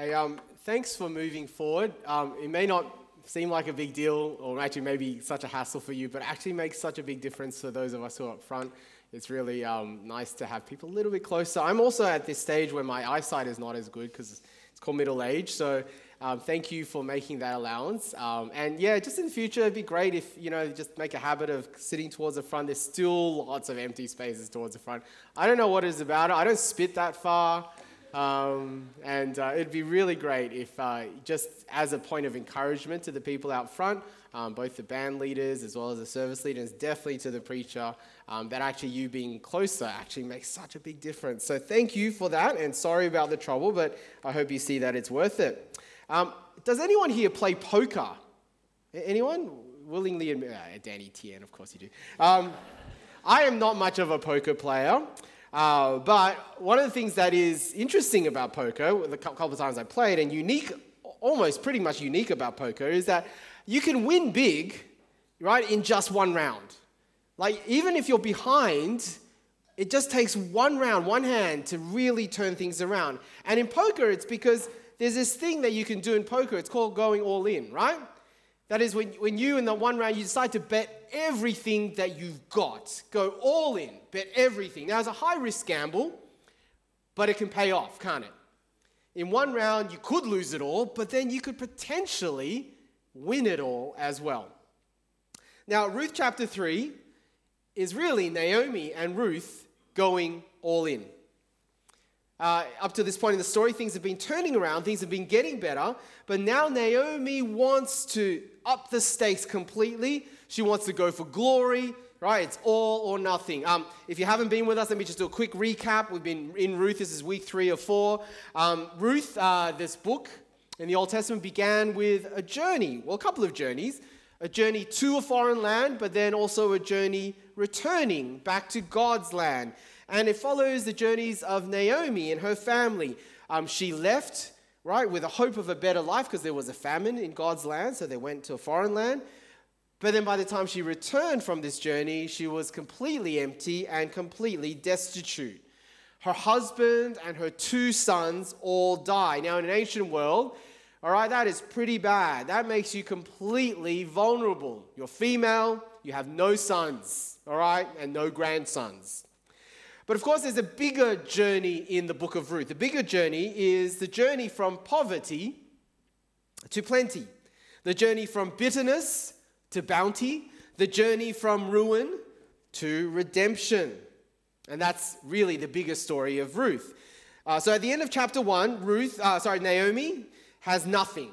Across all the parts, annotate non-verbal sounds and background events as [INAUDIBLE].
Hey, um, thanks for moving forward. Um, it may not seem like a big deal or actually maybe such a hassle for you, but actually makes such a big difference for those of us who are up front. It's really um, nice to have people a little bit closer. I'm also at this stage where my eyesight is not as good because it's called middle age. So um, thank you for making that allowance. Um, and yeah, just in the future, it'd be great if, you know, just make a habit of sitting towards the front. There's still lots of empty spaces towards the front. I don't know what it is about it. I don't spit that far. Um, and uh, it'd be really great if, uh, just as a point of encouragement to the people out front, um, both the band leaders as well as the service leaders, definitely to the preacher, um, that actually you being closer actually makes such a big difference. So thank you for that, and sorry about the trouble, but I hope you see that it's worth it. Um, does anyone here play poker? Anyone willingly admit? Uh, Danny Tien, of course you do. Um, I am not much of a poker player. Uh, but one of the things that is interesting about poker, the couple of times I played, and unique, almost pretty much unique about poker, is that you can win big, right, in just one round. Like, even if you're behind, it just takes one round, one hand to really turn things around. And in poker, it's because there's this thing that you can do in poker, it's called going all in, right? That is when, when you, in the one round, you decide to bet everything that you've got. Go all in, bet everything. Now, it's a high risk gamble, but it can pay off, can't it? In one round, you could lose it all, but then you could potentially win it all as well. Now, Ruth chapter 3 is really Naomi and Ruth going all in. Uh, up to this point in the story, things have been turning around, things have been getting better, but now Naomi wants to up the stakes completely. She wants to go for glory, right? It's all or nothing. Um, if you haven't been with us, let me just do a quick recap. We've been in Ruth, this is week three or four. Um, Ruth, uh, this book in the Old Testament, began with a journey, well, a couple of journeys. A journey to a foreign land, but then also a journey returning back to God's land and it follows the journeys of Naomi and her family. Um, she left, right, with a hope of a better life because there was a famine in God's land, so they went to a foreign land. But then by the time she returned from this journey, she was completely empty and completely destitute. Her husband and her two sons all die. Now, in an ancient world, all right, that is pretty bad. That makes you completely vulnerable. You're female, you have no sons, all right, and no grandsons. But of course, there's a bigger journey in the book of Ruth. The bigger journey is the journey from poverty to plenty, the journey from bitterness to bounty, the journey from ruin to redemption. And that's really the bigger story of Ruth. Uh, so at the end of chapter one, Ruth, uh, sorry, Naomi has nothing,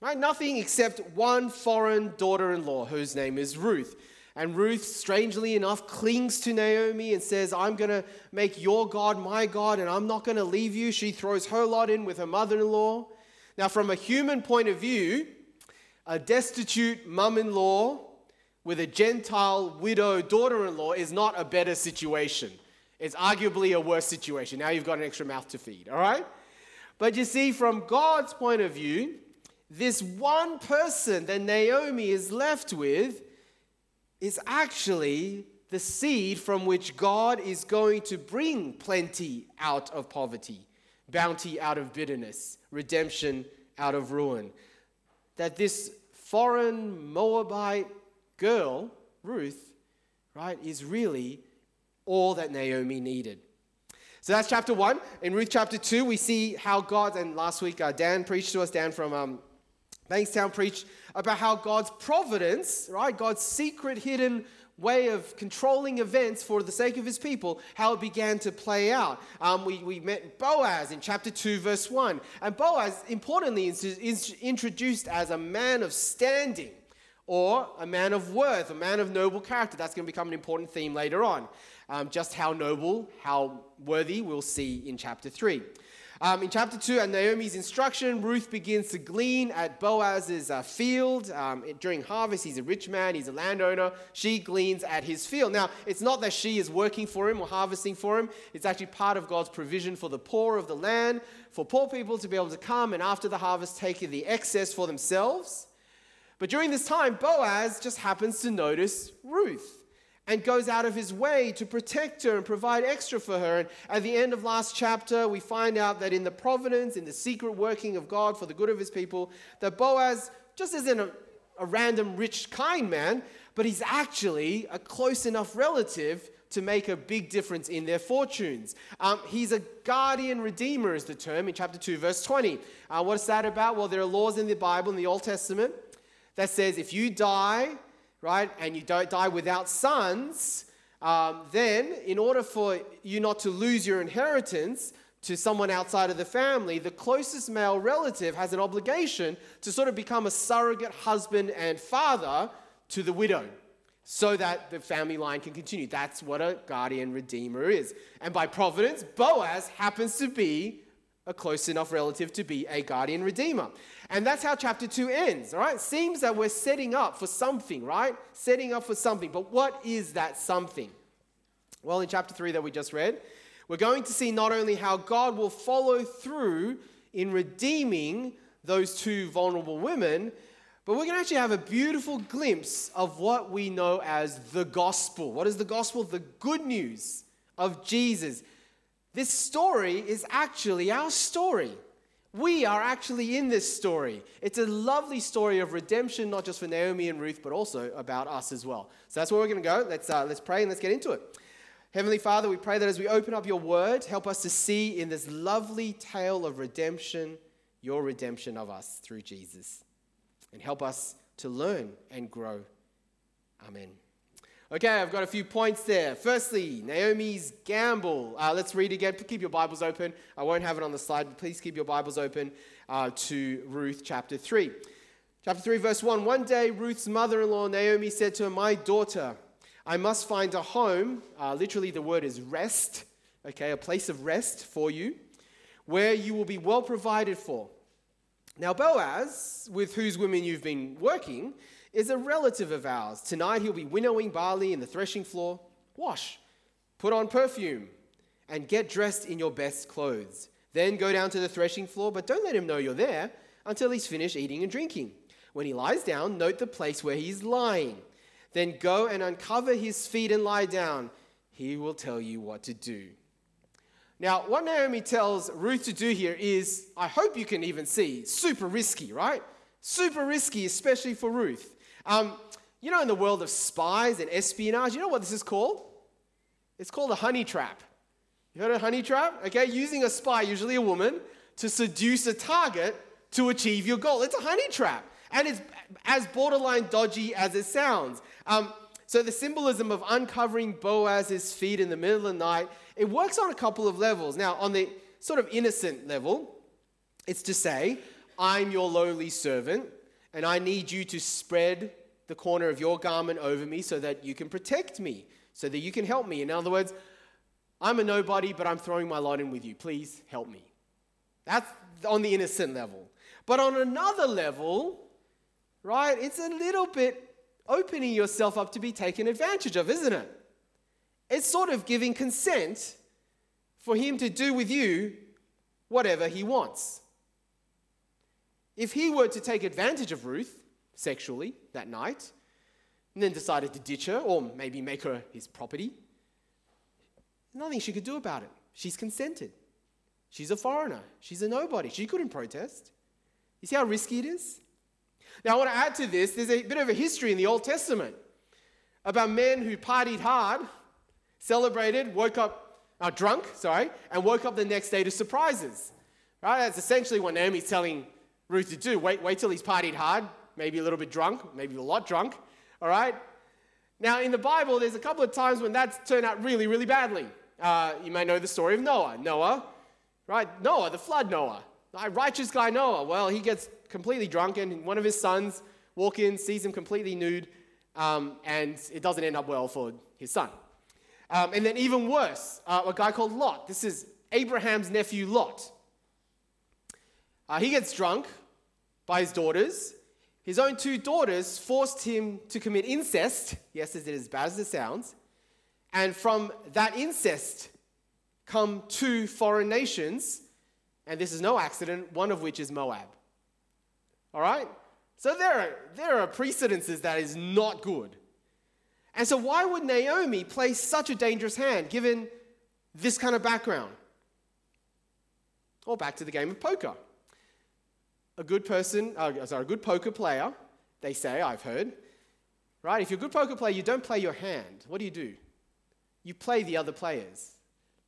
right? Nothing except one foreign daughter in law whose name is Ruth. And Ruth, strangely enough, clings to Naomi and says, I'm going to make your God my God and I'm not going to leave you. She throws her lot in with her mother in law. Now, from a human point of view, a destitute mum in law with a Gentile widow daughter in law is not a better situation. It's arguably a worse situation. Now you've got an extra mouth to feed, all right? But you see, from God's point of view, this one person that Naomi is left with is actually the seed from which God is going to bring plenty out of poverty, bounty out of bitterness, redemption out of ruin. That this foreign Moabite girl, Ruth, right, is really all that Naomi needed. So that's chapter one. In Ruth chapter two, we see how God, and last week uh, Dan preached to us, Dan from um, Bankstown preached about how God's providence, right, God's secret hidden way of controlling events for the sake of his people, how it began to play out. Um, we, we met Boaz in chapter 2, verse 1. And Boaz, importantly, is, is introduced as a man of standing or a man of worth, a man of noble character. That's going to become an important theme later on. Um, just how noble, how worthy, we'll see in chapter 3. Um, in chapter 2, at Naomi's instruction, Ruth begins to glean at Boaz's uh, field. Um, during harvest, he's a rich man, he's a landowner. She gleans at his field. Now, it's not that she is working for him or harvesting for him, it's actually part of God's provision for the poor of the land, for poor people to be able to come and after the harvest take the excess for themselves. But during this time, Boaz just happens to notice Ruth. And goes out of his way to protect her and provide extra for her. And at the end of last chapter, we find out that in the providence, in the secret working of God for the good of his people, that Boaz just isn't a, a random, rich, kind man, but he's actually a close enough relative to make a big difference in their fortunes. Um, he's a guardian redeemer, is the term in chapter 2, verse 20. Uh, what is that about? Well, there are laws in the Bible, in the Old Testament, that says if you die right, and you don't die without sons, um, then in order for you not to lose your inheritance to someone outside of the family, the closest male relative has an obligation to sort of become a surrogate husband and father to the widow so that the family line can continue. That's what a guardian redeemer is. And by providence, Boaz happens to be a close enough relative to be a guardian redeemer. And that's how chapter 2 ends, all right? Seems that we're setting up for something, right? Setting up for something. But what is that something? Well, in chapter 3 that we just read, we're going to see not only how God will follow through in redeeming those two vulnerable women, but we're going to actually have a beautiful glimpse of what we know as the gospel. What is the gospel? The good news of Jesus. This story is actually our story. We are actually in this story. It's a lovely story of redemption, not just for Naomi and Ruth, but also about us as well. So that's where we're going to go. Let's, uh, let's pray and let's get into it. Heavenly Father, we pray that as we open up your word, help us to see in this lovely tale of redemption your redemption of us through Jesus. And help us to learn and grow. Amen. Okay, I've got a few points there. Firstly, Naomi's gamble. Uh, let's read again. Keep your Bibles open. I won't have it on the slide, but please keep your Bibles open uh, to Ruth chapter 3. Chapter 3, verse 1. One day, Ruth's mother in law, Naomi, said to her, My daughter, I must find a home. Uh, literally, the word is rest, okay, a place of rest for you, where you will be well provided for. Now, Boaz, with whose women you've been working, is a relative of ours. Tonight he'll be winnowing barley in the threshing floor. Wash, put on perfume, and get dressed in your best clothes. Then go down to the threshing floor, but don't let him know you're there until he's finished eating and drinking. When he lies down, note the place where he's lying. Then go and uncover his feet and lie down. He will tell you what to do. Now, what Naomi tells Ruth to do here is, I hope you can even see, super risky, right? Super risky, especially for Ruth. Um, you know, in the world of spies and espionage, you know what this is called? It's called a honey trap. You heard of honey trap? Okay, using a spy, usually a woman, to seduce a target to achieve your goal. It's a honey trap. And it's as borderline dodgy as it sounds. Um, so the symbolism of uncovering Boaz's feet in the middle of the night, it works on a couple of levels. Now, on the sort of innocent level, it's to say, I'm your lowly servant and I need you to spread the corner of your garment over me so that you can protect me, so that you can help me. In other words, I'm a nobody, but I'm throwing my lot in with you. Please help me. That's on the innocent level. But on another level, right, it's a little bit opening yourself up to be taken advantage of, isn't it? It's sort of giving consent for him to do with you whatever he wants. If he were to take advantage of Ruth sexually that night, and then decided to ditch her or maybe make her his property, nothing she could do about it. She's consented. She's a foreigner. She's a nobody. She couldn't protest. You see how risky it is? Now, I want to add to this there's a bit of a history in the Old Testament about men who partied hard, celebrated, woke up, uh, drunk, sorry, and woke up the next day to surprises. Right? That's essentially what Naomi's telling Ruth to do. Wait, wait till he's partied hard, maybe a little bit drunk, maybe a lot drunk. All right? Now, in the Bible, there's a couple of times when that's turned out really, really badly. Uh, you may know the story of Noah. Noah, right? Noah, the flood Noah. The righteous guy Noah. Well, he gets completely drunk, and one of his sons walk in, sees him completely nude, um, and it doesn't end up well for his son. Um, and then even worse, uh, a guy called Lot. This is Abraham's nephew Lot. Uh, he gets drunk by his daughters. His own two daughters forced him to commit incest. Yes, is it as bad as it sounds? And from that incest come two foreign nations, and this is no accident, one of which is Moab. All right? So there are, there are precedences that is not good. And so, why would Naomi play such a dangerous hand given this kind of background? Or back to the game of poker. A good person, uh, sorry, a good poker player, they say, I've heard, right? If you're a good poker player, you don't play your hand. What do you do? You play the other players.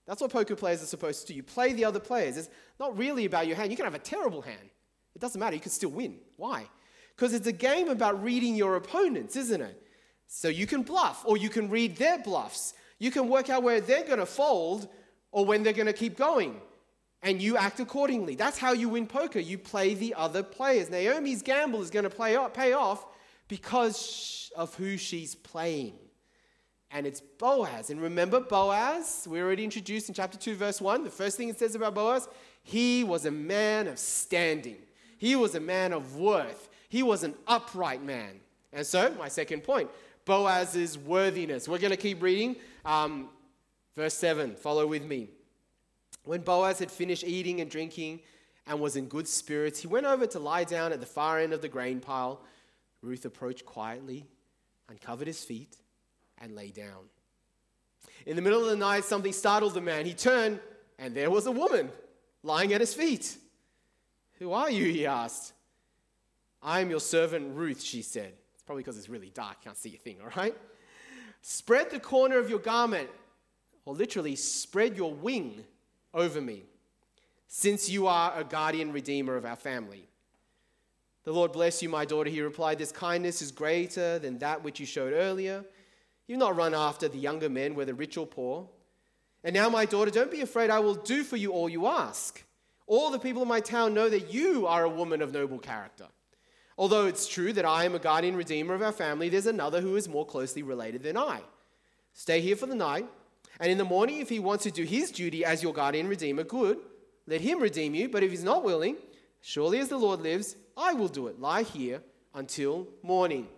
That's what poker players are supposed to do. You play the other players. It's not really about your hand. You can have a terrible hand. It doesn't matter. You can still win. Why? Because it's a game about reading your opponents, isn't it? So you can bluff, or you can read their bluffs. You can work out where they're going to fold or when they're going to keep going. And you act accordingly. That's how you win poker. You play the other players. Naomi's gamble is going to play off, pay off because of who she's playing. And it's Boaz. And remember Boaz? We already introduced in chapter 2, verse 1. The first thing it says about Boaz he was a man of standing, he was a man of worth, he was an upright man. And so, my second point Boaz's worthiness. We're going to keep reading. Um, verse 7, follow with me. When Boaz had finished eating and drinking and was in good spirits, he went over to lie down at the far end of the grain pile. Ruth approached quietly, uncovered his feet, and lay down. In the middle of the night, something startled the man. He turned, and there was a woman lying at his feet. Who are you? he asked. I am your servant Ruth, she said. It's probably because it's really dark, can't see a thing, all right? Spread the corner of your garment, or literally, spread your wing over me, since you are a guardian redeemer of our family. The Lord bless you, my daughter, he replied. This kindness is greater than that which you showed earlier. You've not run after the younger men, whether rich or poor. And now, my daughter, don't be afraid. I will do for you all you ask. All the people of my town know that you are a woman of noble character. Although it's true that I am a guardian redeemer of our family, there's another who is more closely related than I. Stay here for the night, and in the morning, if he wants to do his duty as your guardian redeemer, good, let him redeem you. But if he's not willing, surely as the Lord lives, I will do it. Lie here until morning.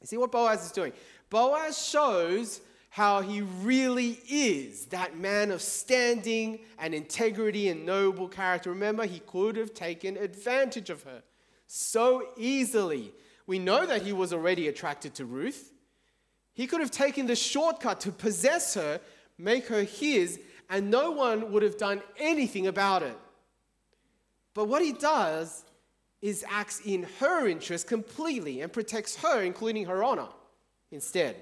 You see what Boaz is doing? Boaz shows how he really is that man of standing and integrity and noble character. Remember, he could have taken advantage of her so easily. We know that he was already attracted to Ruth. He could have taken the shortcut to possess her, make her his, and no one would have done anything about it. But what he does is acts in her interest completely and protects her, including her honor, instead.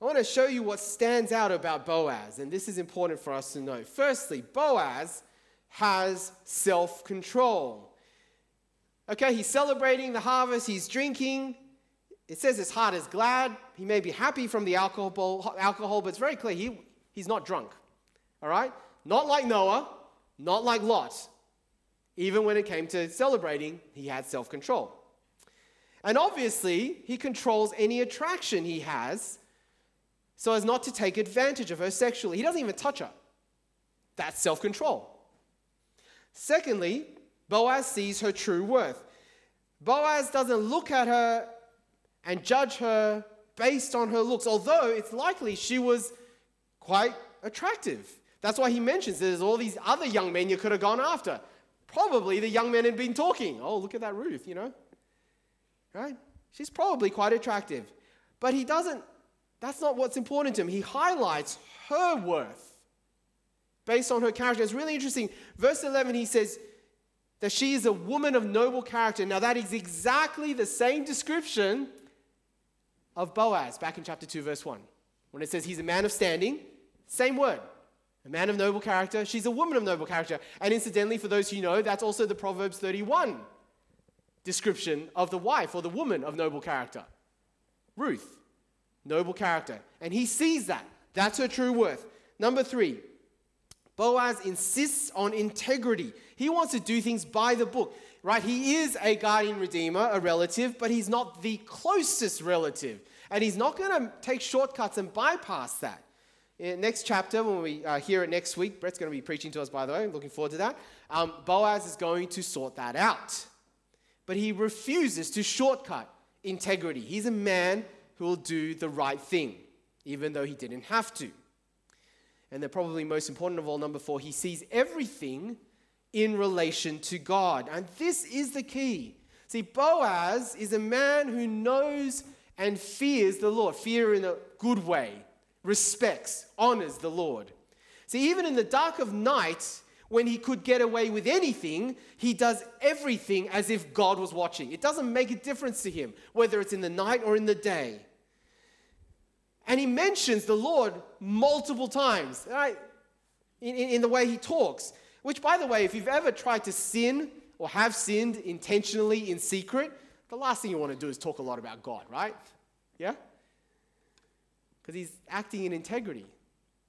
I want to show you what stands out about Boaz, and this is important for us to know. Firstly, Boaz has self control. Okay, he's celebrating the harvest, he's drinking. It says his heart is glad. He may be happy from the alcohol, alcohol but it's very clear he, he's not drunk. All right? Not like Noah, not like Lot. Even when it came to celebrating, he had self control. And obviously, he controls any attraction he has so as not to take advantage of her sexually. He doesn't even touch her. That's self control. Secondly, Boaz sees her true worth. Boaz doesn't look at her and judge her based on her looks, although it's likely she was quite attractive. That's why he mentions there's all these other young men you could have gone after. Probably the young men had been talking. Oh, look at that Ruth, you know? Right? She's probably quite attractive. But he doesn't that's not what's important to him. He highlights her worth based on her character. It's really interesting. Verse 11, he says that she is a woman of noble character. Now, that is exactly the same description of Boaz back in chapter 2, verse 1. When it says he's a man of standing, same word. A man of noble character. She's a woman of noble character. And incidentally, for those who know, that's also the Proverbs 31 description of the wife or the woman of noble character Ruth noble character. And he sees that. That's her true worth. Number three, Boaz insists on integrity. He wants to do things by the book, right? He is a guardian redeemer, a relative, but he's not the closest relative. And he's not going to take shortcuts and bypass that. In next chapter, when we uh, hear it next week, Brett's going to be preaching to us, by the way. Looking forward to that. Um, Boaz is going to sort that out. But he refuses to shortcut integrity. He's a man who will do the right thing, even though he didn't have to. And then, probably most important of all, number four, he sees everything in relation to God. And this is the key. See, Boaz is a man who knows and fears the Lord. Fear in a good way, respects, honors the Lord. See, even in the dark of night, when he could get away with anything, he does everything as if God was watching. It doesn't make a difference to him, whether it's in the night or in the day. And he mentions the Lord multiple times, right? In, in, in the way he talks. Which, by the way, if you've ever tried to sin or have sinned intentionally in secret, the last thing you want to do is talk a lot about God, right? Yeah? Because he's acting in integrity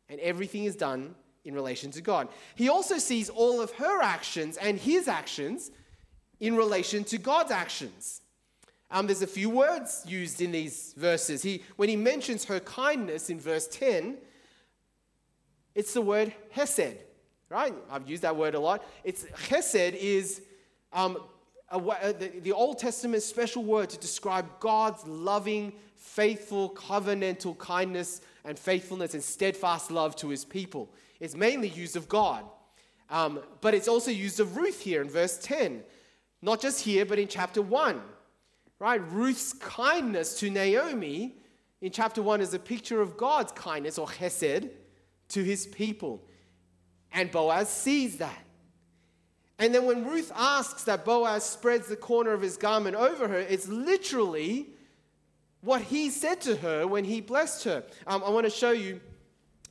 and everything is done in relation to God. He also sees all of her actions and his actions in relation to God's actions. Um, there's a few words used in these verses. He, when he mentions her kindness in verse 10, it's the word hesed, right? I've used that word a lot. It's chesed is um, a, a, the, the Old Testament special word to describe God's loving, faithful, covenantal kindness and faithfulness and steadfast love to his people. It's mainly used of God, um, but it's also used of Ruth here in verse 10. Not just here, but in chapter 1 right? Ruth's kindness to Naomi in chapter 1 is a picture of God's kindness or chesed to his people. And Boaz sees that. And then when Ruth asks that Boaz spreads the corner of his garment over her, it's literally what he said to her when he blessed her. Um, I want to show you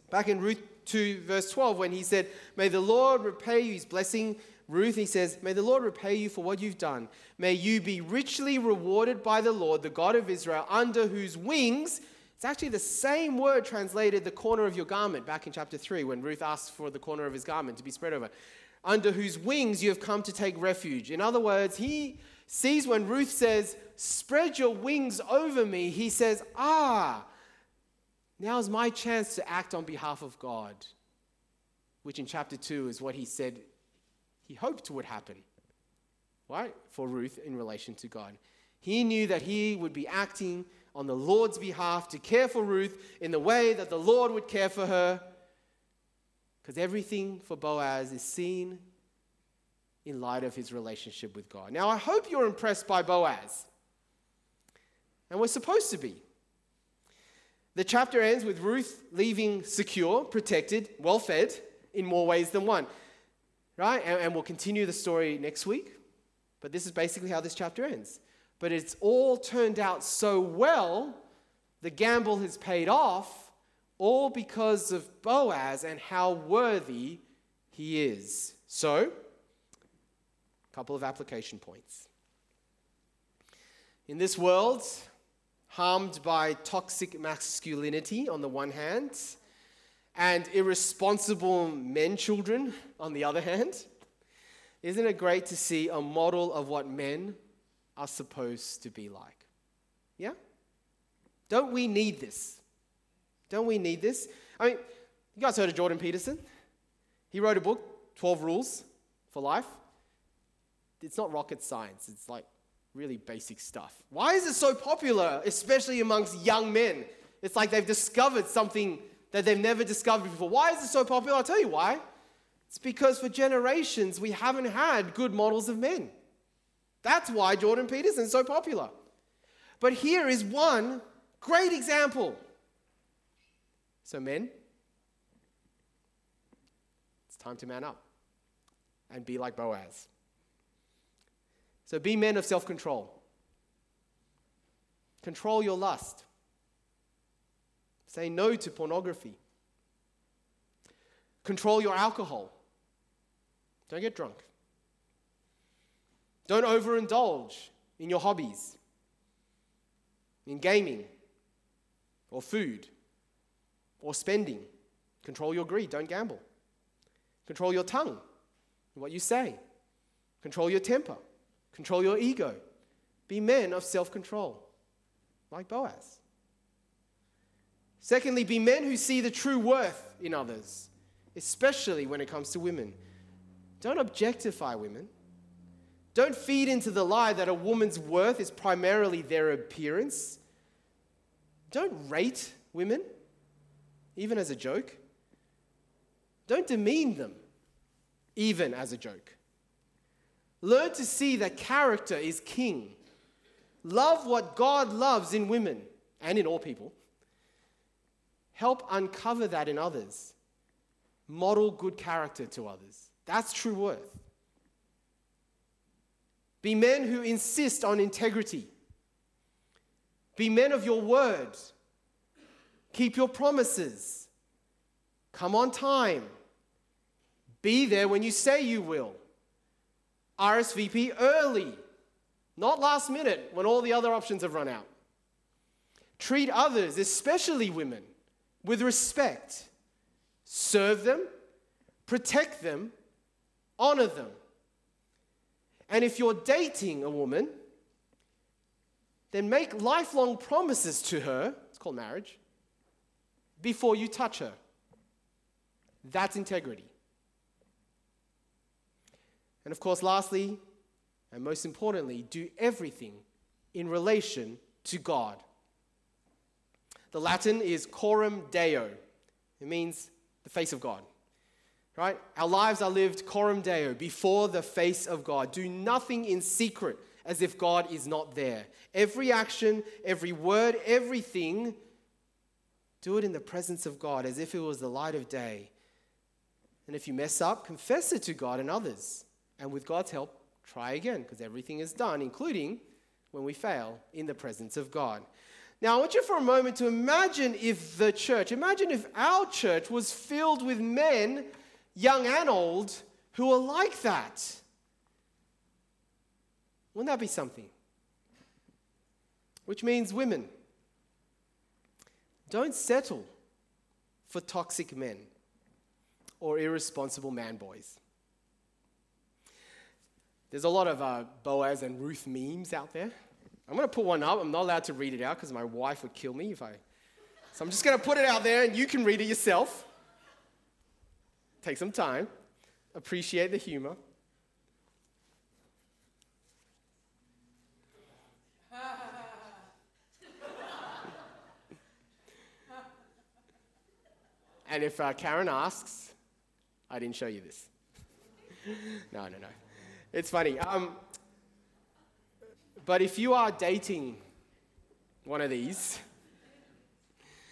back in Ruth 2, verse 12, when he said, May the Lord repay you, he's blessing Ruth, he says, May the Lord repay you for what you've done. May you be richly rewarded by the Lord, the God of Israel, under whose wings, it's actually the same word translated the corner of your garment back in chapter 3 when Ruth asked for the corner of his garment to be spread over. Under whose wings you have come to take refuge. In other words, he sees when Ruth says, Spread your wings over me, he says, Ah, now is my chance to act on behalf of God. Which in chapter 2 is what he said he hoped would happen, right, for Ruth in relation to God. He knew that he would be acting on the Lord's behalf to care for Ruth in the way that the Lord would care for her. Because everything for Boaz is seen in light of his relationship with God. Now, I hope you're impressed by Boaz. And we're supposed to be. The chapter ends with Ruth leaving secure, protected, well fed in more ways than one right? And, and we'll continue the story next week. But this is basically how this chapter ends. But it's all turned out so well, the gamble has paid off, all because of Boaz and how worthy he is. So, a couple of application points. In this world, harmed by toxic masculinity on the one hand, and irresponsible men children, on the other hand. Isn't it great to see a model of what men are supposed to be like? Yeah? Don't we need this? Don't we need this? I mean, you guys heard of Jordan Peterson? He wrote a book, 12 Rules for Life. It's not rocket science, it's like really basic stuff. Why is it so popular, especially amongst young men? It's like they've discovered something that they've never discovered before. Why is it so popular? I'll tell you why. It's because for generations we haven't had good models of men. That's why Jordan Peterson is so popular. But here is one great example. So, men, it's time to man up and be like Boaz. So, be men of self control. Control your lust. Say no to pornography. Control your alcohol. Don't get drunk. Don't overindulge in your hobbies, in gaming, or food, or spending. Control your greed. Don't gamble. Control your tongue, what you say. Control your temper. Control your ego. Be men of self control, like Boaz. Secondly, be men who see the true worth in others, especially when it comes to women. Don't objectify women. Don't feed into the lie that a woman's worth is primarily their appearance. Don't rate women, even as a joke. Don't demean them, even as a joke. Learn to see that character is king. Love what God loves in women and in all people. Help uncover that in others. Model good character to others. That's true worth. Be men who insist on integrity. Be men of your word. Keep your promises. Come on time. Be there when you say you will. RSVP early, not last minute when all the other options have run out. Treat others, especially women, with respect. Serve them, protect them, honor them. And if you're dating a woman, then make lifelong promises to her, it's called marriage, before you touch her. That's integrity. And of course, lastly, and most importantly, do everything in relation to God. The Latin is coram deo. It means the face of God. Right? Our lives are lived coram deo, before the face of God. Do nothing in secret as if God is not there. Every action, every word, everything, do it in the presence of God as if it was the light of day. And if you mess up, confess it to God and others. And with God's help, try again, because everything is done, including when we fail, in the presence of God. Now, I want you for a moment to imagine if the church, imagine if our church was filled with men, young and old, who are like that. Wouldn't that be something? Which means, women, don't settle for toxic men or irresponsible man boys. There's a lot of uh, Boaz and Ruth memes out there. I'm going to put one up. I'm not allowed to read it out because my wife would kill me if I. So I'm just going to put it out there and you can read it yourself. Take some time. Appreciate the humor. [LAUGHS] and if uh, Karen asks, I didn't show you this. [LAUGHS] no, no, no. It's funny. Um, but if you are dating one of these,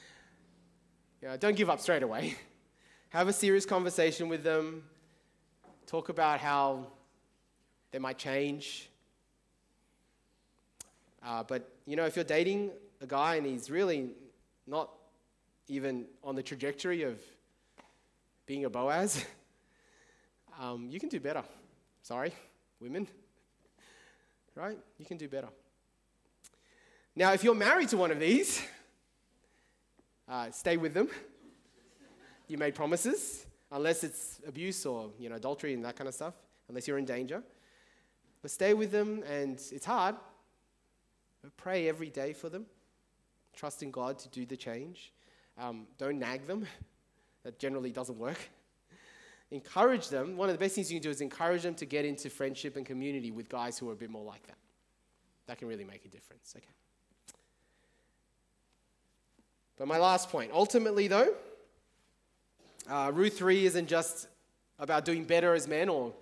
[LAUGHS] yeah, don't give up straight away. Have a serious conversation with them. Talk about how they might change. Uh, but, you know, if you're dating a guy and he's really not even on the trajectory of being a Boaz, [LAUGHS] um, you can do better. Sorry women. Right? You can do better. Now, if you're married to one of these, [LAUGHS] uh, stay with them. You made promises, unless it's abuse or you know adultery and that kind of stuff. Unless you're in danger, but stay with them, and it's hard. But pray every day for them. Trust in God to do the change. Um, don't nag them. [LAUGHS] That generally doesn't work encourage them. One of the best things you can do is encourage them to get into friendship and community with guys who are a bit more like that. That can really make a difference. Okay. But my last point ultimately, though, uh, Ruth 3 isn't just about doing better as men or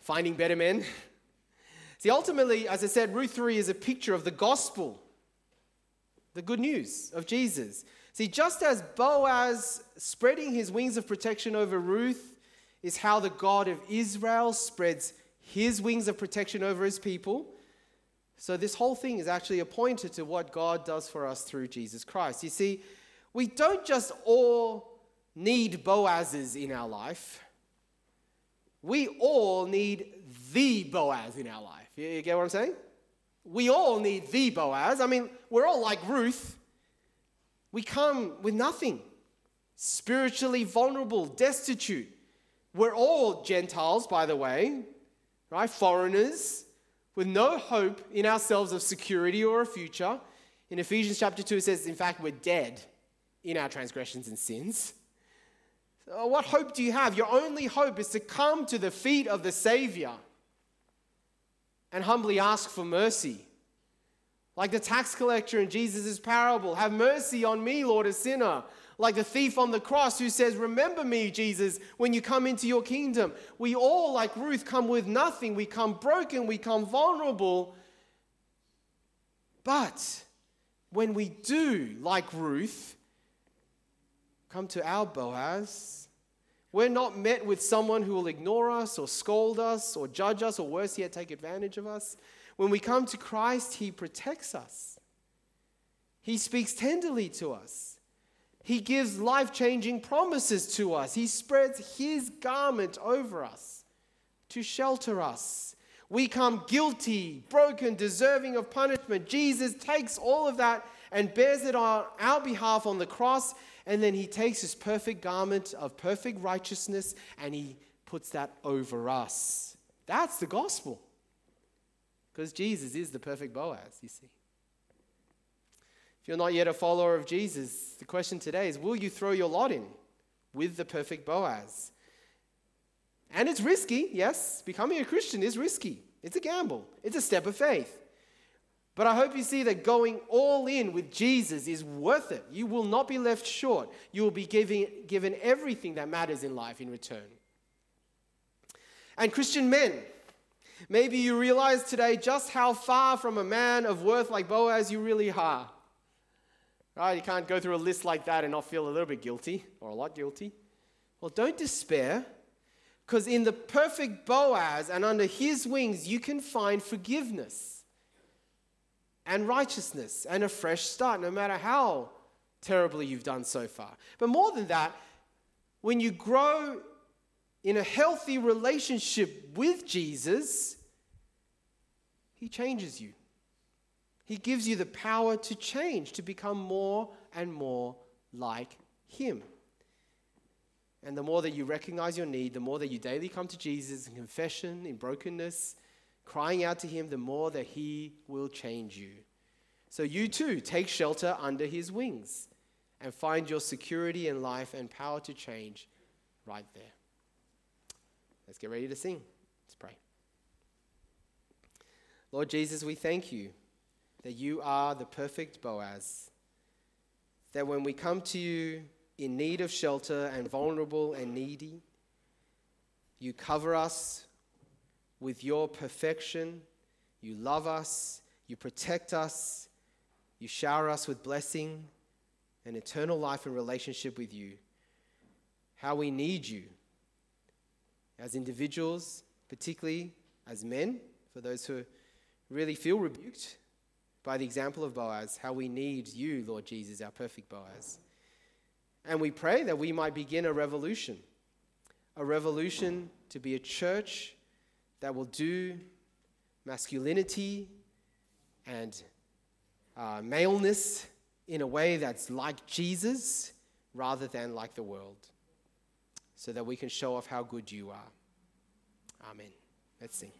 finding better men. [LAUGHS] See, ultimately, as I said, Ruth 3 is a picture of the gospel, the good news of Jesus. See, just as Boaz spreading his wings of protection over Ruth is how the God of Israel spreads his wings of protection over his people. So, this whole thing is actually a pointer to what God does for us through Jesus Christ. You see, we don't just all need Boazes in our life, we all need the Boaz in our life. You get what I'm saying? We all need the Boaz. I mean, we're all like Ruth. We come with nothing, spiritually vulnerable, destitute. We're all Gentiles, by the way, right? Foreigners with no hope in ourselves of security or a future. In Ephesians chapter 2, it says, in fact, we're dead in our transgressions and sins. So what hope do you have? Your only hope is to come to the feet of the Savior and humbly ask for mercy. Like the tax collector in Jesus' parable, have mercy on me, Lord, a sinner like the thief on the cross who says, Remember me, Jesus, when you come into your kingdom. We all, like Ruth, come with nothing. We come broken, we come vulnerable. But when we do, like Ruth, come to our Boaz, we're not met with someone who will ignore us or scold us or judge us or worse yet, take advantage of us. When we come to Christ, He protects us, He speaks tenderly to us. He gives life changing promises to us. He spreads His garment over us to shelter us. We come guilty, broken, deserving of punishment. Jesus takes all of that and bears it on our behalf on the cross. And then He takes His perfect garment of perfect righteousness and He puts that over us. That's the gospel. Because Jesus is the perfect Boaz, you see. If you're not yet a follower of Jesus, the question today is will you throw your lot in with the perfect Boaz? And it's risky, yes. Becoming a Christian is risky. It's a gamble, it's a step of faith. But I hope you see that going all in with Jesus is worth it. You will not be left short. You will be giving, given everything that matters in life in return. And Christian men, maybe you realize today just how far from a man of worth like Boaz you really are. Right? You can't go through a list like that and not feel a little bit guilty or a lot guilty. Well, don't despair, because in the perfect Boaz and under his wings, you can find forgiveness and righteousness and a fresh start, no matter how terribly you've done so far. But more than that, when you grow in a healthy relationship with Jesus, he changes you. He gives you the power to change, to become more and more like Him. And the more that you recognize your need, the more that you daily come to Jesus in confession, in brokenness, crying out to Him, the more that He will change you. So you too take shelter under His wings and find your security in life and power to change right there. Let's get ready to sing. Let's pray. Lord Jesus, we thank you that you are the perfect Boaz. That when we come to you in need of shelter and vulnerable and needy, you cover us with your perfection. You love us. You protect us. You shower us with blessing and eternal life and relationship with you. How we need you as individuals, particularly as men, for those who really feel rebuked by the example of Boaz, how we need you, Lord Jesus, our perfect Boaz. And we pray that we might begin a revolution a revolution to be a church that will do masculinity and uh, maleness in a way that's like Jesus rather than like the world, so that we can show off how good you are. Amen. Let's sing.